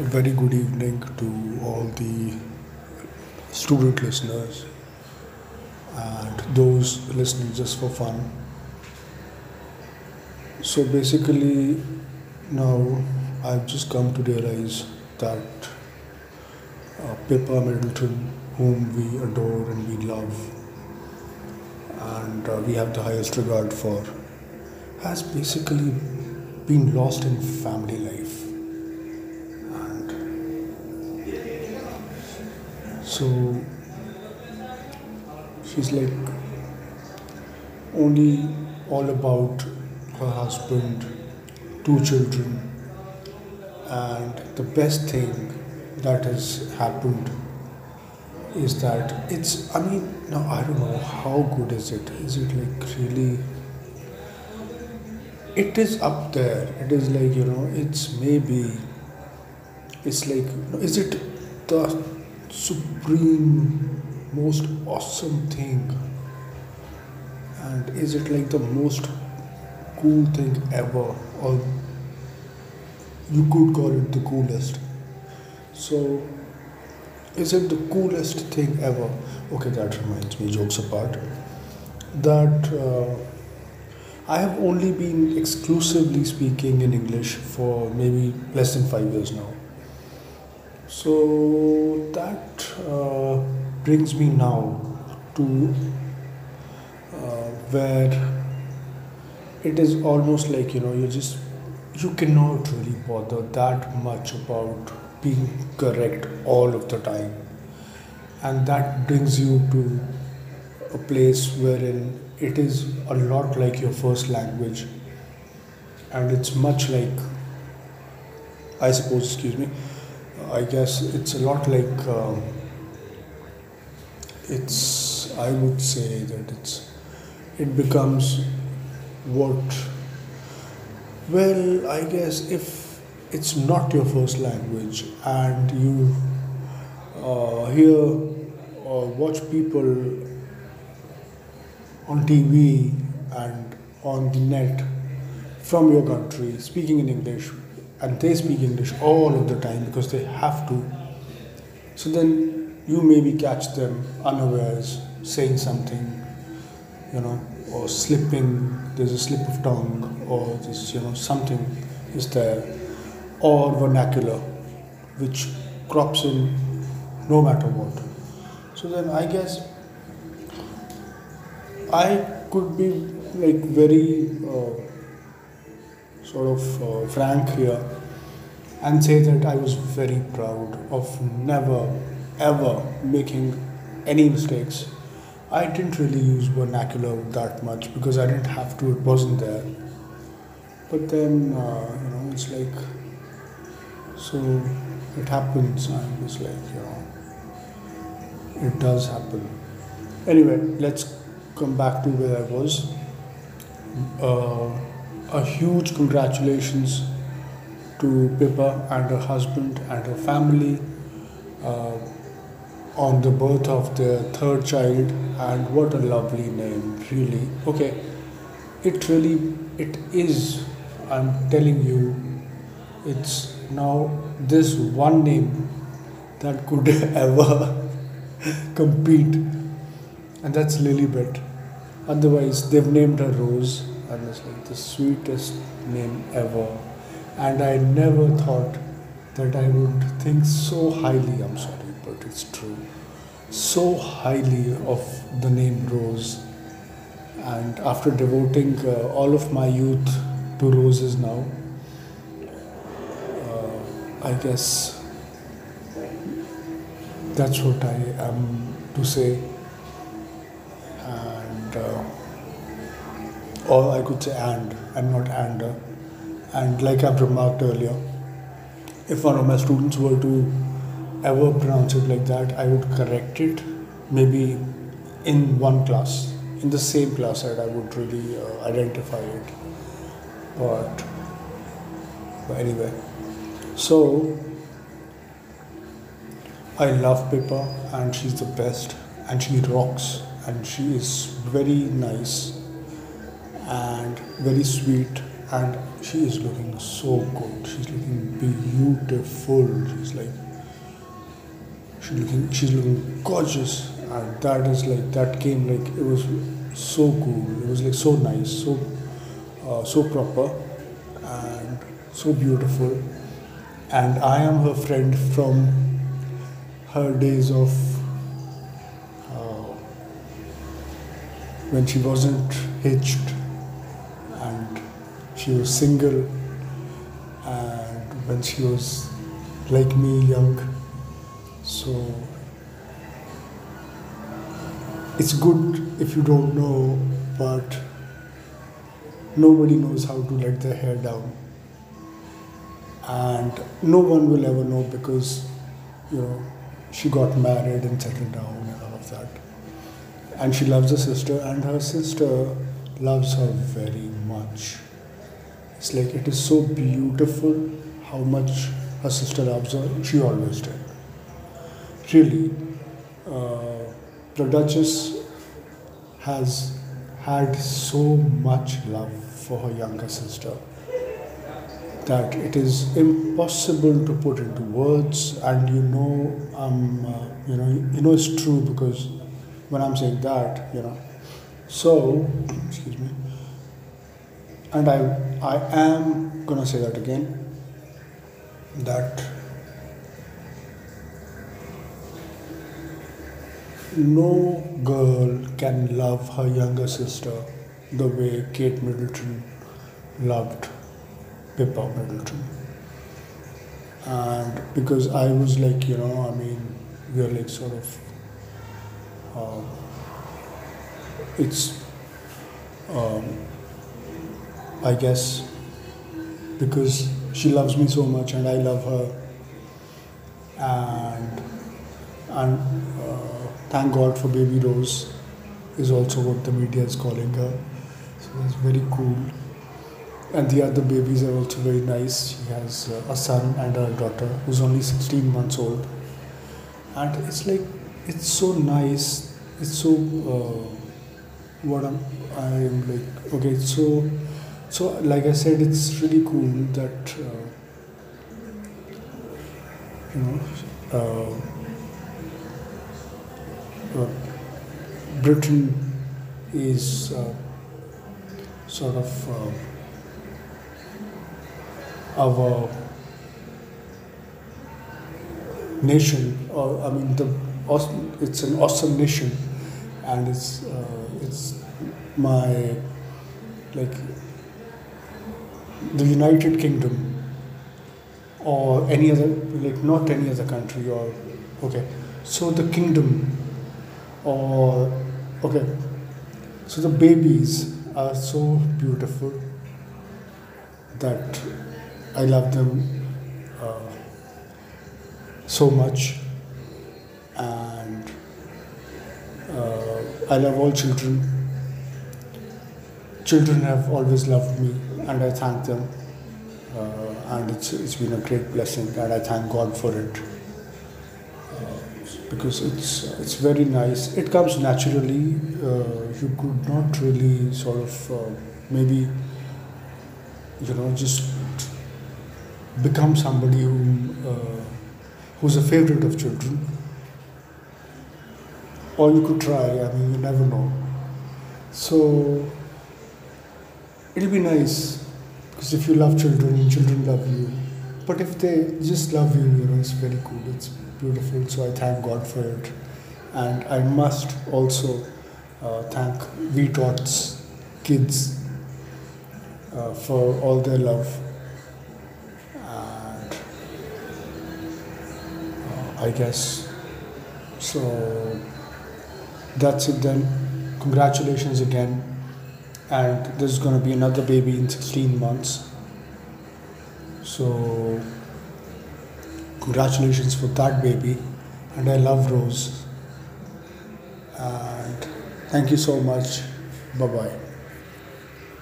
A very good evening to all the student listeners and those listening just for fun. So basically, now I've just come to realize that uh, Pippa Middleton, whom we adore and we love, and uh, we have the highest regard for, has basically been lost in family life. So she's like only all about her husband, two children, and the best thing that has happened is that it's I mean now I don't know how good is it. Is it like really it is up there. It is like you know it's maybe it's like is it the supreme most awesome thing. And is it like the most cool thing ever? Or you could call it the coolest. So is it the coolest thing ever? Okay that reminds me jokes apart. That uh, i have only been exclusively speaking in english for maybe less than 5 years now so that uh, brings me now to uh, where it is almost like you know you just you cannot really bother that much about being correct all of the time. And that brings you to a place wherein it is a lot like your first language. And it's much like i suppose excuse me i guess it's a lot like um, it's i would say that it's it becomes what well i guess if it's not your first language and you uh, hear or watch people on tv and on the net from your country speaking in english and they speak english all of the time because they have to. So then you maybe catch them unawares saying something you know or slipping. There's a slip of tongue or this you know something is there. Or vernacular which crops in no matter what. So then i guess i could be like very uh, sort of uh, frank here and say that i was very proud of never ever making any mistakes I didn't really use vernacular that much because I didn't have to, it wasn't there. But then, uh, you know, it's like, so it happens, and it's like, you know, it does happen. Anyway, let's come back to where I was. Uh, a huge congratulations to Pippa and her husband and her family. Uh, on the birth of their third child and what a lovely name really okay it really it is i'm telling you it's now this one name that could ever compete and that's lilibet otherwise they've named her rose and it's like the sweetest name ever and i never thought that i would think so highly i'm sorry but it's true, so highly of the name Rose. And after devoting uh, all of my youth to roses now, uh, I guess that's what I am to say. And, uh, or I could say and, and not and. And like I've remarked earlier, if one of my students were to ever pronounce it like that, I would correct it maybe in one class, in the same class that I would really uh, identify it. But, but anyway, so I love Pippa and she's the best and she rocks and she is very nice and very sweet and she is looking so good. She's looking beautiful. She's like she's looking she's looking gorgeous, and that is like that came like it was so cool. It was like so nice, so uh, so proper, and so beautiful. And I am her friend from her days of uh, when she wasn't hitched and she was single and when she was like me young. So it's good if you don't know but nobody knows how to let their hair down. And no one will ever know because you know she got married and settled down and all of that. And she loves her sister and her sister loves her very much. It's like it is so beautiful how much her sister loves her. She always did. Really uh, the duchess has had so much love for her younger sister that it is impossible to put into words. And you know um, uh, you know you know it's true because when i'm saying that you know so excuse me and i i am to say that again that no girl can love her younger sister the way Kate Middleton loved Pippa Middleton. And because I was like, you know, I mean, we are like sort of, um, it's, um, I guess, because she loves me so much and I love her. And, and uh, thank God for Baby Rose is also what the media is calling her. So it's very cool and the other babies are also very nice. She has uh, a son and a daughter who's only 16 months old, and it's like it's so nice. It's so uh, what I'm I'm like okay. So so like I said, it's really cool that uh, you know. Uh, uh Britain is uh, sort of uh, our nation, or I mean, the it's an awesome nation, and it's uh, it's my like the United Kingdom or any other like not any other country or okay. So the kingdom or okay. So the babies are so beautiful that I love them uh, so much, and I love all children. Children have always loved me, and I thank them. Uh, and it's, it's been a great blessing, and I thank God for it uh, because it's it's very nice. It comes naturally. Uh, you could not really sort of uh, maybe you know just become somebody who, uh, who's a favorite of children. Or you could try, I mean, you never know. So it'll be nice because if you love children, children love you. But if they just love you, you know, it's very cool, it's beautiful. So I thank God for it. And I must also uh, thank VTOT's kids uh, for all their love And I guess. So that's it then. Congratulations again. And there's going to be another baby in 16 months. So, congratulations for that baby. And I love Rose. And thank you so much. Bye bye.